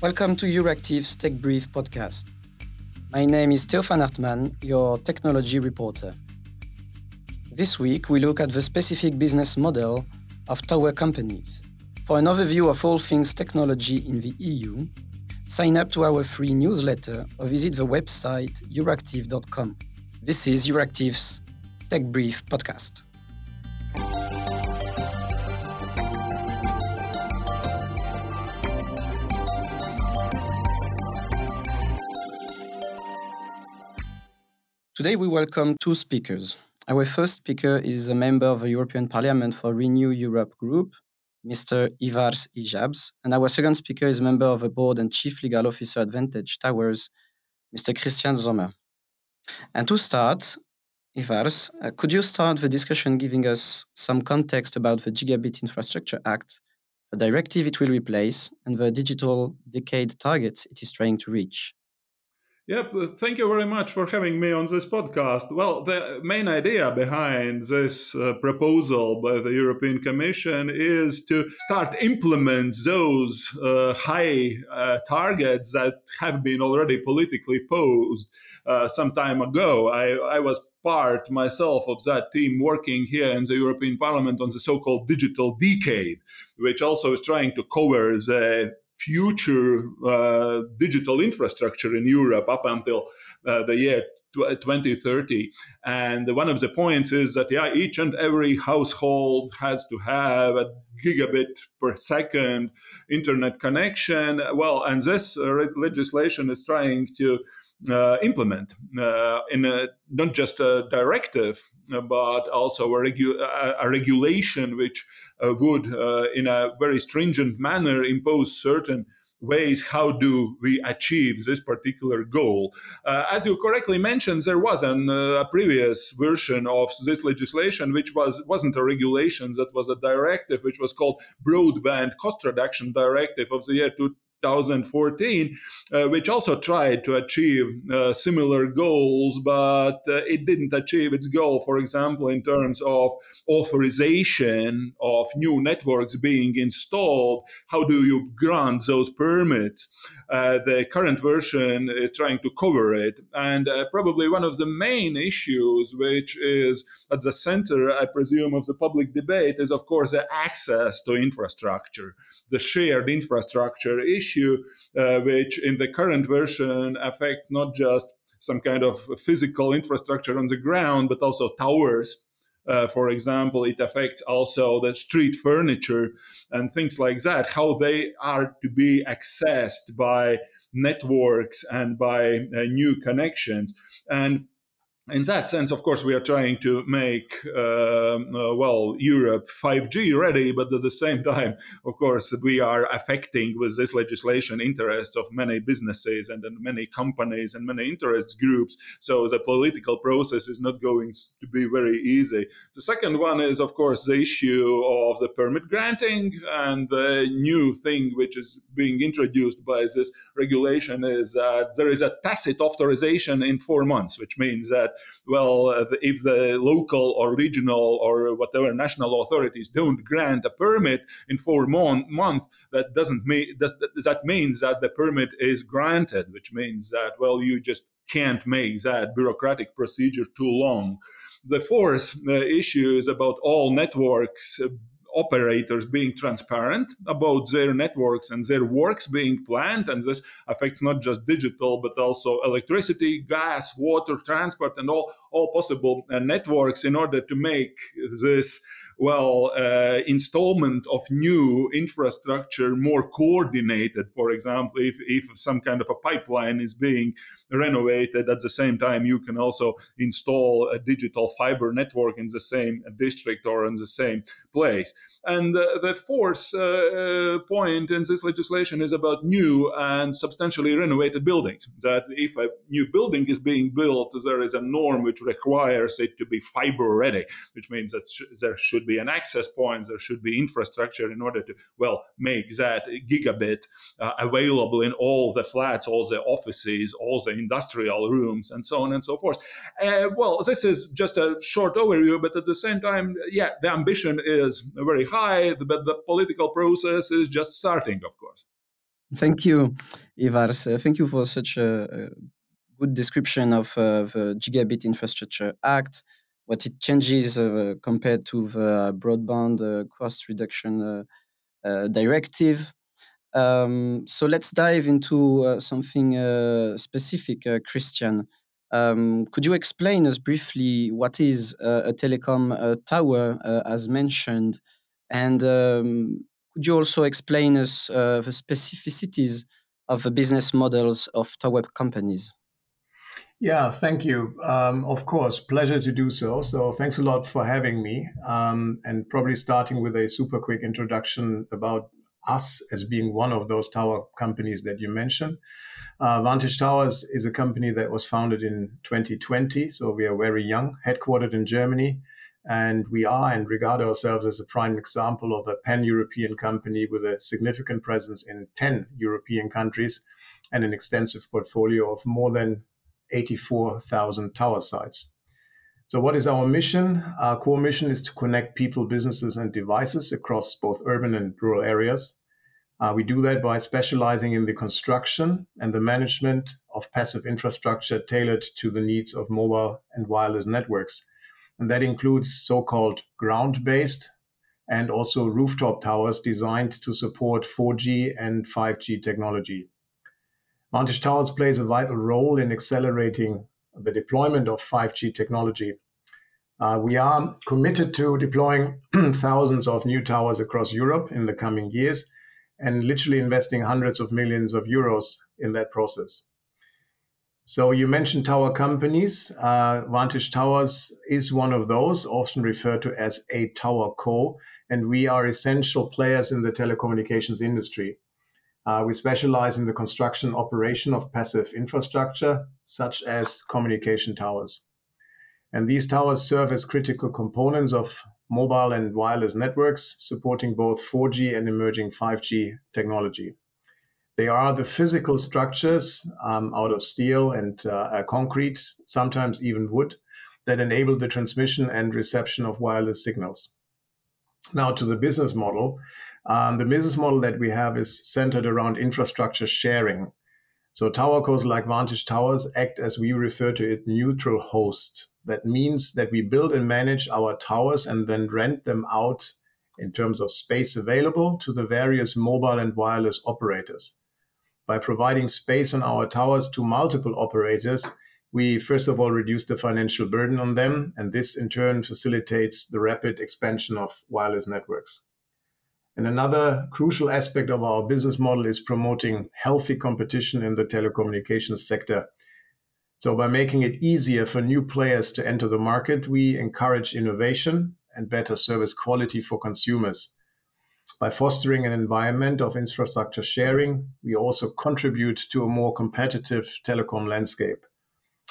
Welcome to Euractiv's Tech Brief podcast. My name is Theophane Hartmann, your technology reporter. This week, we look at the specific business model of tower companies. For an overview of all things technology in the EU, sign up to our free newsletter or visit the website euractiv.com. This is Euractiv's Tech Brief podcast. Today, we welcome two speakers. Our first speaker is a member of the European Parliament for Renew Europe Group, Mr. Ivars Ijabs, and our second speaker is a member of the board and chief legal officer at Vantage Towers, Mr. Christian Sommer. And to start, Ivars, uh, could you start the discussion giving us some context about the Gigabit Infrastructure Act, the directive it will replace, and the digital decade targets it is trying to reach? Yep, thank you very much for having me on this podcast. Well, the main idea behind this uh, proposal by the European Commission is to start implement those uh, high uh, targets that have been already politically posed uh, some time ago. I, I was part myself of that team working here in the European Parliament on the so-called digital decade, which also is trying to cover the future uh, digital infrastructure in Europe up until uh, the year 2030 and one of the points is that yeah each and every household has to have a gigabit per second internet connection. Well and this uh, legislation is trying to uh, implement uh, in a, not just a directive but also a, regu- a regulation which would, uh, in a very stringent manner, impose certain ways how do we achieve this particular goal. Uh, as you correctly mentioned there was an, uh, a previous version of this legislation which was wasn't a regulation that was a directive which was called broadband cost reduction directive of the year 2014, uh, which also tried to achieve uh, similar goals, but uh, it didn't achieve its goal, for example, in terms of authorization of new networks being installed. How do you grant those permits? Uh, the current version is trying to cover it. And uh, probably one of the main issues, which is at the center, I presume, of the public debate, is of course the access to infrastructure, the shared infrastructure issue, uh, which in the current version affect not just some kind of physical infrastructure on the ground, but also towers uh, for example, it affects also the street furniture and things like that, how they are to be accessed by networks and by uh, new connections. And in that sense, of course, we are trying to make uh, uh, well Europe 5G ready, but at the same time, of course, we are affecting with this legislation interests of many businesses and, and many companies and many interest groups. So the political process is not going to be very easy. The second one is, of course, the issue of the permit granting, and the new thing which is being introduced by this regulation is that there is a tacit authorization in four months, which means that well, if the local or regional or whatever national authorities don't grant a permit in four mon- months, that doesn't mean that means that the permit is granted, which means that well, you just can't make that bureaucratic procedure too long. The fourth uh, issue is about all networks uh, operators being transparent about their networks and their works being planned. And this affects not just digital, but also electricity, gas, water, transport, and all, all possible uh, networks in order to make this well, uh, installment of new infrastructure more coordinated. For example, if, if some kind of a pipeline is being renovated at the same time, you can also install a digital fiber network in the same district or in the same place. And uh, the fourth uh, point in this legislation is about new and substantially renovated buildings. That if a new building is being built, there is a norm which requires it to be fiber ready, which means that sh- there should be an access point, there should be infrastructure in order to, well, make that gigabit uh, available in all the flats, all the offices, all the industrial rooms, and so on and so forth. Uh, well, this is just a short overview, but at the same time, yeah, the ambition is very high, but the political process is just starting, of course. Thank you, Ivars. Uh, thank you for such a, a good description of uh, the Gigabit Infrastructure Act, what it changes uh, compared to the broadband uh, cost reduction uh, uh, directive. Um, so let's dive into something specific, Christian. Um, could you explain us briefly what is a telecom tower, as mentioned, and um, could you also explain us uh, the specificities of the business models of tower companies? Yeah, thank you. Um, of course, pleasure to do so. So, thanks a lot for having me. Um, and probably starting with a super quick introduction about us as being one of those tower companies that you mentioned. Uh, Vantage Towers is a company that was founded in 2020. So, we are very young, headquartered in Germany. And we are and regard ourselves as a prime example of a pan European company with a significant presence in 10 European countries and an extensive portfolio of more than 84,000 tower sites. So, what is our mission? Our core mission is to connect people, businesses, and devices across both urban and rural areas. Uh, we do that by specializing in the construction and the management of passive infrastructure tailored to the needs of mobile and wireless networks and that includes so called ground based and also rooftop towers designed to support 4G and 5G technology. Vantage Towers plays a vital role in accelerating the deployment of 5G technology. Uh, we are committed to deploying thousands of new towers across Europe in the coming years and literally investing hundreds of millions of euros in that process. So you mentioned tower companies. Uh, Vantage Towers is one of those, often referred to as a tower co, and we are essential players in the telecommunications industry. Uh, we specialize in the construction operation of passive infrastructure, such as communication towers. And these towers serve as critical components of mobile and wireless networks, supporting both 4G and emerging 5G technology. They are the physical structures um, out of steel and uh, concrete, sometimes even wood, that enable the transmission and reception of wireless signals. Now, to the business model. Um, the business model that we have is centered around infrastructure sharing. So, towercos like Vantage Towers act as we refer to it neutral host. That means that we build and manage our towers and then rent them out in terms of space available to the various mobile and wireless operators by providing space on our towers to multiple operators, we first of all reduce the financial burden on them, and this in turn facilitates the rapid expansion of wireless networks. And another crucial aspect of our business model is promoting healthy competition in the telecommunications sector. So, by making it easier for new players to enter the market, we encourage innovation and better service quality for consumers. By fostering an environment of infrastructure sharing, we also contribute to a more competitive telecom landscape.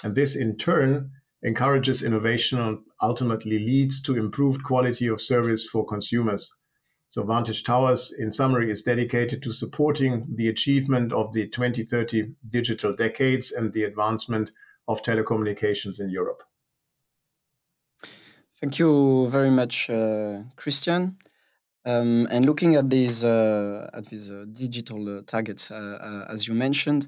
And this, in turn, encourages innovation and ultimately leads to improved quality of service for consumers. So, Vantage Towers, in summary, is dedicated to supporting the achievement of the 2030 digital decades and the advancement of telecommunications in Europe. Thank you very much, uh, Christian. Um, and looking at these uh, at these uh, digital uh, targets, uh, uh, as you mentioned,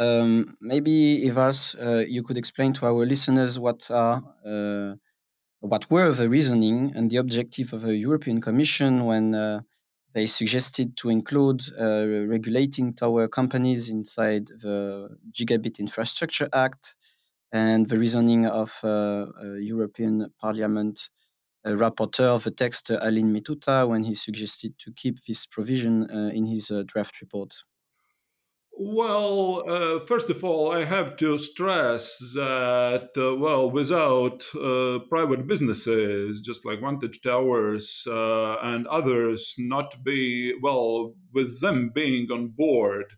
um, maybe Ivars, uh, you could explain to our listeners what are what were the reasoning and the objective of the European Commission when they suggested to include regulating tower companies inside the Gigabit Infrastructure Act, and the reasoning of European Parliament rapporteur of the text, uh, Alin Mituța, when he suggested to keep this provision uh, in his uh, draft report? Well, uh, first of all, I have to stress that, uh, well, without uh, private businesses, just like Vantage Towers and others, not be, well, with them being on board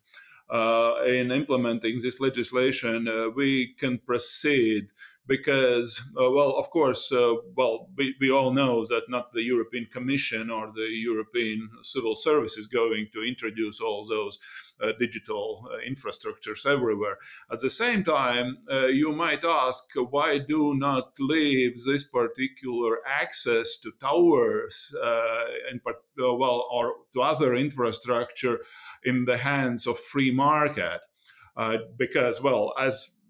in implementing this legislation, we can proceed because, uh, well, of course, uh, well, we, we all know that not the European Commission or the European Civil Service is going to introduce all those uh, digital uh, infrastructures everywhere. At the same time, uh, you might ask, why do not leave this particular access to towers, and well, or to other infrastructure in the hands of free market? because, well, as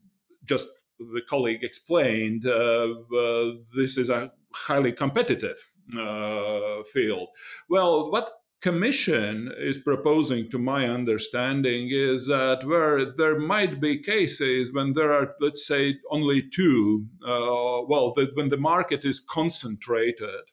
just the colleague explained, uh, uh, this is a highly competitive uh, field. Well, what Commission is proposing, to my understanding, is that where there might be cases when there are, let's say, only two, well, that when the market is concentrated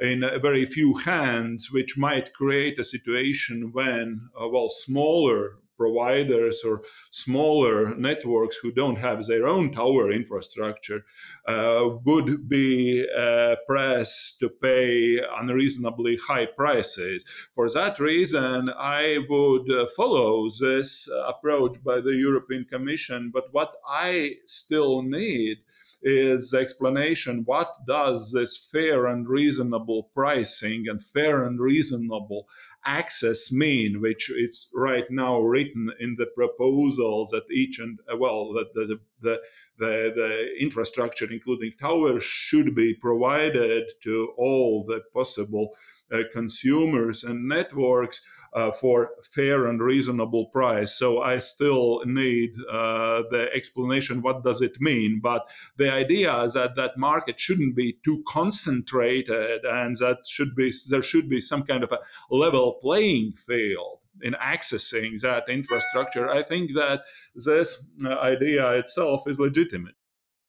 in a very few hands, which might create a situation when, uh, well, smaller providers or smaller networks who don't have their own tower infrastructure uh, would be uh, pressed to pay unreasonably high prices. For that reason, I would uh, follow this approach by the European Commission. But what I still need is explanation what does this fair and reasonable pricing and fair and reasonable access mean which is right now written in the proposals that each and uh, well that the, the the, the infrastructure including towers should be provided to all the possible uh, consumers and networks uh, for fair and reasonable price. So I still need uh, the explanation. What does it mean? But the idea is that that market shouldn't be too concentrated, and that should be there should be some kind of a level playing field in accessing that infrastructure. I think that this uh, idea itself is legitimate.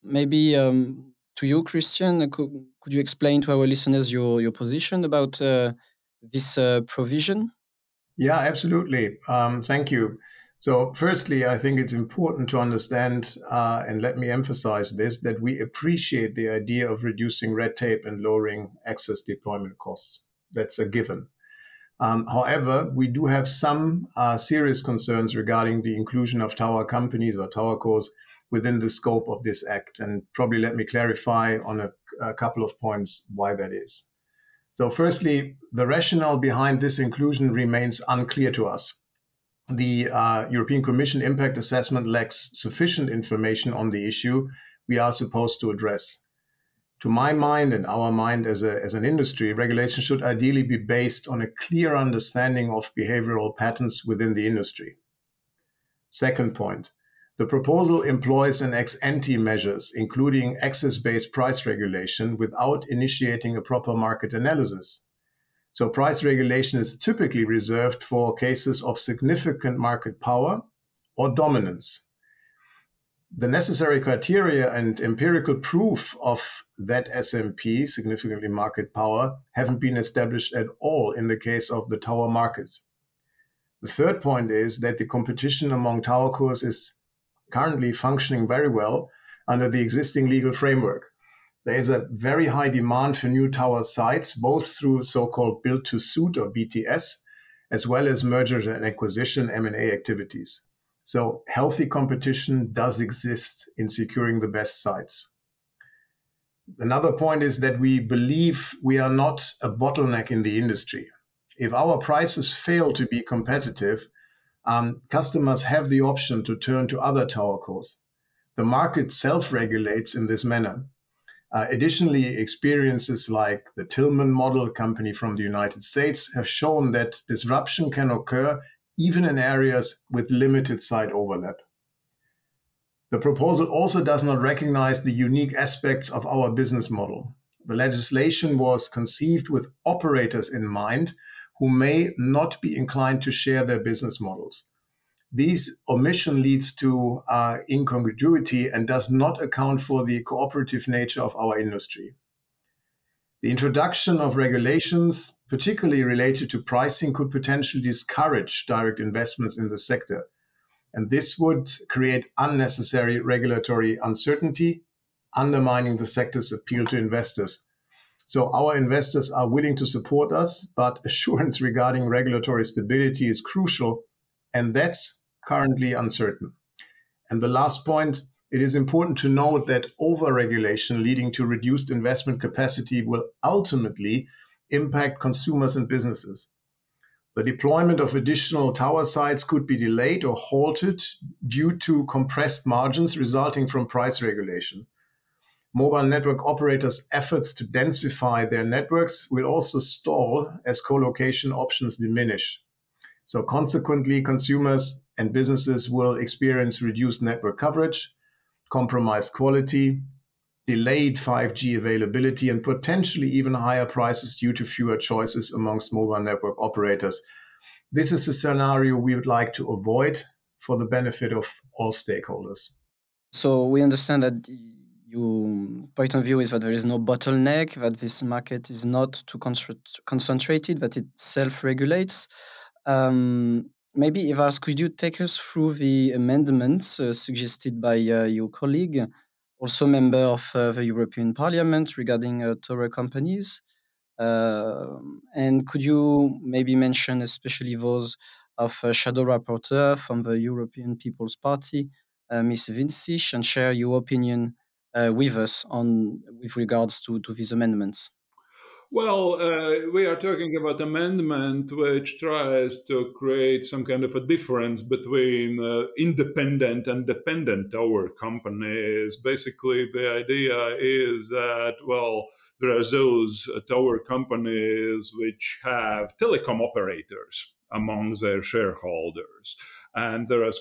Maybe. Um to you, Christian, could, could you explain to our listeners your, your position about uh, this uh, provision? Yeah, absolutely. Um, thank you. So, firstly, I think it's important to understand, uh, and let me emphasize this, that we appreciate the idea of reducing red tape and lowering access deployment costs. That's a given. Um, however, we do have some uh, serious concerns regarding the inclusion of tower companies or tower cos within the scope of this act. And probably let me clarify on a, a couple of points why that is. So, firstly, the rationale behind this inclusion remains unclear to us. The uh, European Commission impact assessment lacks sufficient information on the issue we are supposed to address. To my mind and our mind as, a, as an industry, regulation should ideally be based on a clear understanding of behavioral patterns within the industry. Second point the proposal employs an ex ante measures, including access based price regulation, without initiating a proper market analysis. So, price regulation is typically reserved for cases of significant market power or dominance. The necessary criteria and empirical proof of that SMP, significantly market power, haven't been established at all in the case of the tower market. The third point is that the competition among tower cos is currently functioning very well under the existing legal framework. There is a very high demand for new tower sites, both through so-called build to suit or BTS, as well as mergers and acquisition M&A activities. So healthy competition does exist in securing the best sites. Another point is that we believe we are not a bottleneck in the industry. If our prices fail to be competitive, um, customers have the option to turn to other tower cos. The market self regulates in this manner. Uh, additionally, experiences like the Tillman model company from the United States have shown that disruption can occur even in areas with limited site overlap. The proposal also does not recognize the unique aspects of our business model. The legislation was conceived with operators in mind who may not be inclined to share their business models. This omission leads to uh, incongruity and does not account for the cooperative nature of our industry. The introduction of regulations, particularly related to pricing, could potentially discourage direct investments in the sector. And this would create unnecessary regulatory uncertainty, undermining the sector's appeal to investors. So our investors are willing to support us, but assurance regarding regulatory stability is crucial, and that's currently uncertain. And the last point it is important to note that overregulation leading to reduced investment capacity will ultimately impact consumers and businesses. The deployment of additional tower sites could be delayed or halted due to compressed margins resulting from price regulation. Mobile network operators' efforts to densify their networks will also stall as co-location options diminish. So consequently, consumers and businesses will experience reduced network coverage, compromised quality, delayed 5G availability, and potentially even higher prices due to fewer choices amongst mobile network operators. This is a scenario we would like to avoid for the benefit of all stakeholders. So we understand that your point of view is that there is no bottleneck, that this market is not too concentrated, that it self-regulates. Um, maybe Ivars, could you take us through the amendments uh, suggested by uh, your colleague also member of uh, the European Parliament regarding uh, tower companies. Uh, and could you maybe mention especially those of shadow rapporteur from the European People's Party, uh, Ms. Winzig, and share your opinion with us on with regards to, to these amendments? Well, uh, we are talking about amendment which tries to create some kind of a difference between uh, independent and dependent tower companies. Basically, the idea is that well, there are those uh, tower companies which have telecom operators among their shareholders, and there are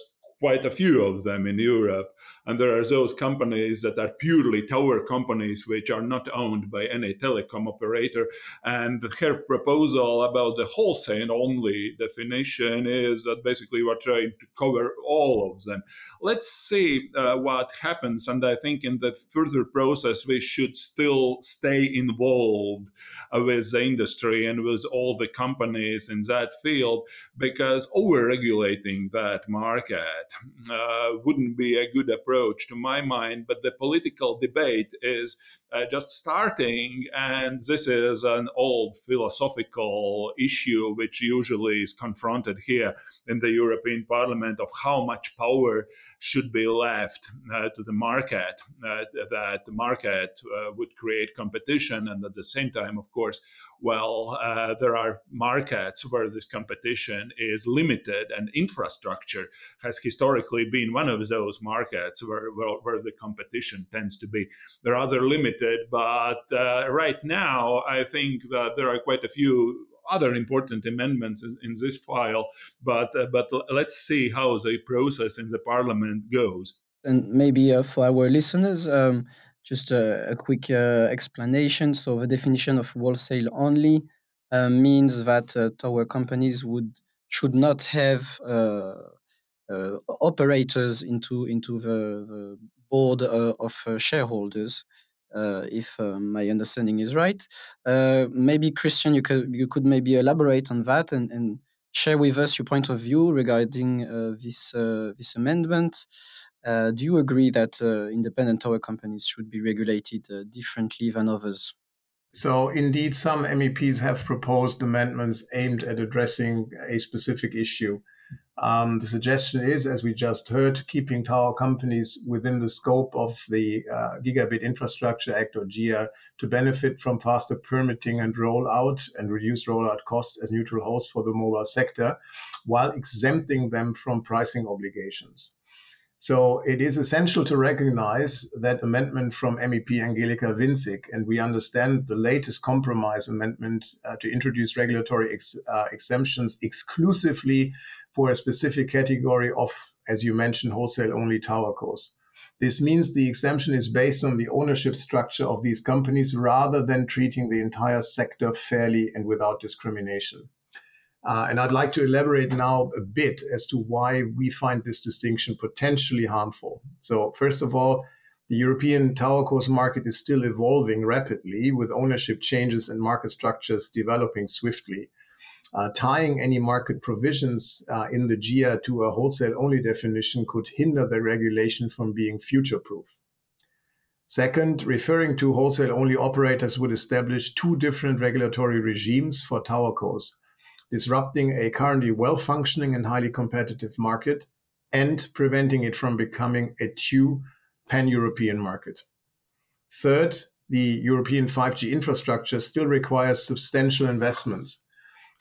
quite a few of them in Europe. And there are those companies that are purely tower companies, which are not owned by any telecom operator. And her proposal about the wholesale only definition is that basically we're trying to cover all of them. Let's see uh, what happens. And I think in the further process, we should still stay involved uh, with the industry and with all the companies in that field because over regulating that market uh, wouldn't be a good approach to my mind. But the political debate is uh, just starting. And this is an old philosophical issue which usually is confronted here in the European Parliament of how much power should be left uh, to the market, uh, that the market uh, would create competition. And at the same time, of course, well, uh, there are markets where this competition is limited, and infrastructure has historically been one of those markets where, where, where the competition tends to be. Other limited but uh, right now, I think that there are quite a few other important amendments in this file. But uh, but let's see how the process in the parliament goes. And maybe uh, for our listeners, um, just a, a quick uh, explanation. So the definition of wholesale only uh, means that uh, tower companies would should not have operators into into the, the board of shareholders. Uh, if uh, my understanding is right. Uh, maybe Christian, you could you could maybe elaborate on that and, and share with us your point of view regarding this this amendment. Do you agree that independent tower companies should be regulated differently than others? So, indeed, some MEPs have proposed amendments aimed at addressing a specific issue. Um, the suggestion is, as we just heard, keeping tower companies within the scope of the uh, Gigabit Infrastructure Act or GIA to benefit from faster permitting and rollout and reduce rollout costs as neutral hosts for the mobile sector, while exempting them from pricing obligations. So it is essential to recognize that amendment from MEP Angelika Winzig, and we understand the latest compromise amendment uh, to introduce regulatory ex- uh, exemptions exclusively for a specific category of, as you mentioned, wholesale only towercos. This means the exemption is based on the ownership structure of these companies rather than treating the entire sector fairly and without discrimination. Uh, and I'd like to elaborate now a bit as to why we find this distinction potentially harmful. So, first of all, the European towercos market is still evolving rapidly with ownership changes and market structures developing swiftly. Uh, tying any market provisions uh, in the GIA to a wholesale only definition could hinder the regulation from being future proof. Second, referring to wholesale only operators would establish two different regulatory regimes for tower towercos, disrupting a currently well functioning and highly competitive market and preventing it from becoming a true pan European market. Third, the European 5G infrastructure still requires substantial investments.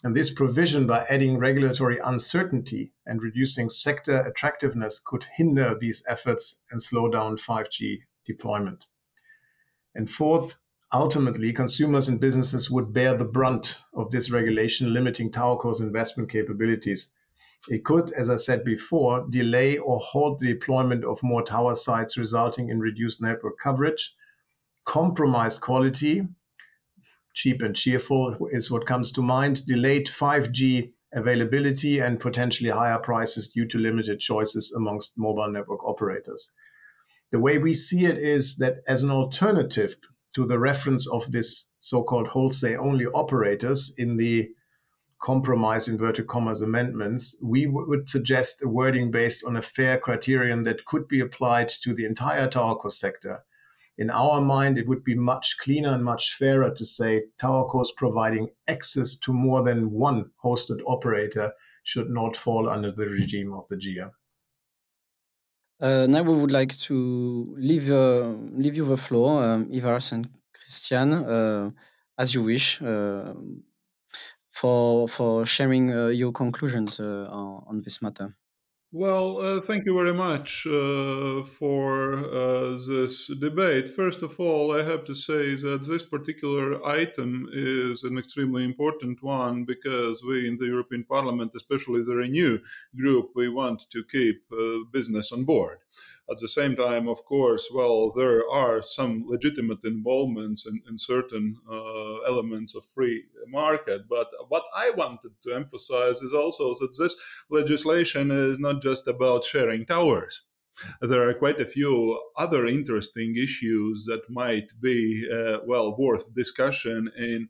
And this provision, by adding regulatory uncertainty and reducing sector attractiveness, could hinder these efforts and slow down 5G deployment. And fourth, ultimately, consumers and businesses would bear the brunt of this regulation limiting TowerCo's investment capabilities. It could, as I said before, delay or halt the deployment of more tower sites, resulting in reduced network coverage compromised quality, cheap and cheerful is what comes to mind, delayed 5G availability, and potentially higher prices due to limited choices amongst mobile network operators. The way we see it is that as an alternative to the reference of this so-called wholesale only operators in the compromise inverted commas amendments, we w- would suggest a wording based on a fair criterion that could be applied to the entire towerco sector in our mind, it would be much cleaner and much fairer to say TowerCos providing access to more than one hosted operator should not fall under the regime of the GIA. Uh, now we would like to leave, uh, leave you the floor, um, Ivars and Christian, uh, as you wish, uh, for, for sharing uh, your conclusions uh, on, on this matter. Well, uh, thank you very much uh, for uh, this debate. First of all, I have to say that this particular item is an extremely important one because we in the European Parliament, especially the Renew group, we want to keep uh, business on board. At the same time, of course, well, there are some legitimate involvements in, in certain uh, elements of free market. But what I wanted to emphasize is also that this legislation is not just about sharing towers there are quite a few other interesting issues that might be uh, well worth discussion in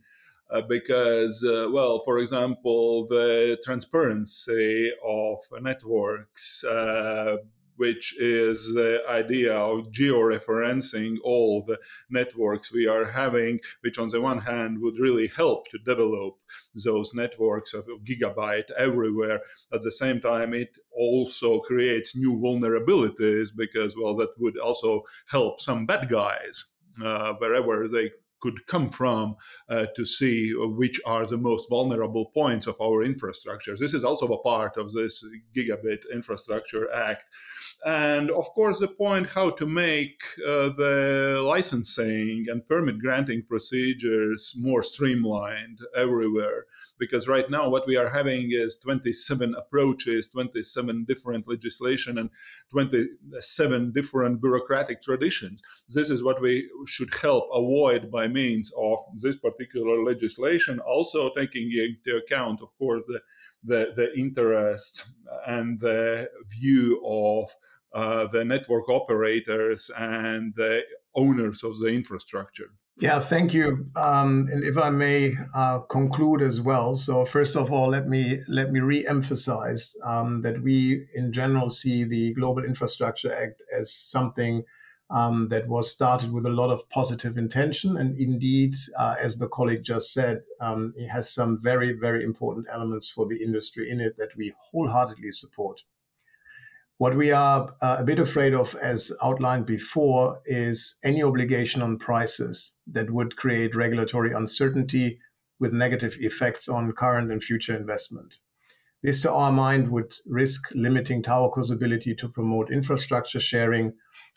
uh, because uh, well for example the transparency of networks uh, which is the idea of georeferencing all the networks we are having, which on the one hand would really help to develop those networks of gigabyte everywhere. At the same time, it also creates new vulnerabilities because, well, that would also help some bad guys uh, wherever they could come from uh, to see which are the most vulnerable points of our infrastructure. This is also a part of this Gigabit Infrastructure Act. And of course, the point how to make uh, the licensing and permit granting procedures more streamlined everywhere. Because right now, what we are having is 27 approaches, 27 different legislation, and 27 different bureaucratic traditions. This is what we should help avoid by means of this particular legislation, also taking into account, of course, the the, the interest and the view of uh, the network operators and the owners of the infrastructure. Yeah, thank you. Um, and if I may uh, conclude as well, so first of all, let me let me re-emphasize um, that we in general see the Global Infrastructure Act as something um, that was started with a lot of positive intention, and indeed, uh, as the colleague just said, um, it has some very very important elements for the industry in it that we wholeheartedly support. What we are uh, a bit afraid of, as outlined before, is any obligation on prices that would create regulatory uncertainty with negative effects on current and future investment. This, to our mind, would risk limiting TowerCo's ability to promote infrastructure sharing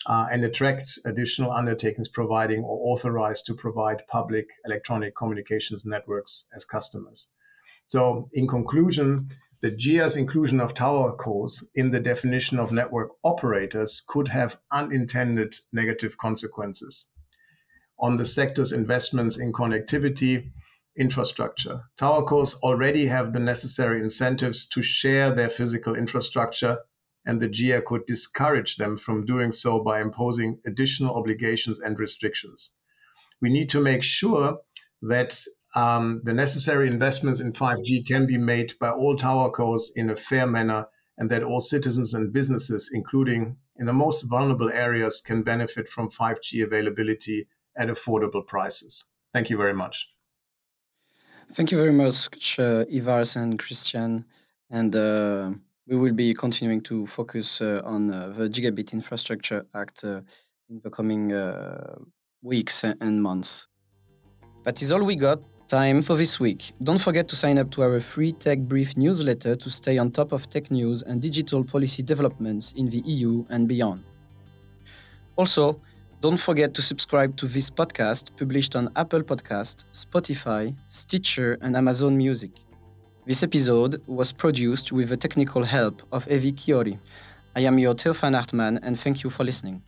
uh, and attract additional undertakings providing or authorized to provide public electronic communications networks as customers. So, in conclusion, the GIA's inclusion of tower cos in the definition of network operators could have unintended negative consequences on the sector's investments in connectivity infrastructure. Tower cos already have the necessary incentives to share their physical infrastructure, and the GIA could discourage them from doing so by imposing additional obligations and restrictions. We need to make sure that um, the necessary investments in 5G can be made by all tower towercos in a fair manner, and that all citizens and businesses, including in the most vulnerable areas, can benefit from 5G availability at affordable prices. Thank you very much. Thank you very much, Ivars and Christian. And uh, we will be continuing to focus uh, on uh, the Gigabit Infrastructure Act uh, in the coming uh, weeks and months. That is all we got time for this week. Don't forget to sign up to our free Tech Brief newsletter to stay on top of tech news and digital policy developments in the EU and beyond. Also, don't forget to subscribe to this podcast published on Apple Podcast, Spotify, Stitcher, and Amazon Music. This episode was produced with the technical help of Evi Kiori. I am your Theophane Hartmann and thank you for listening.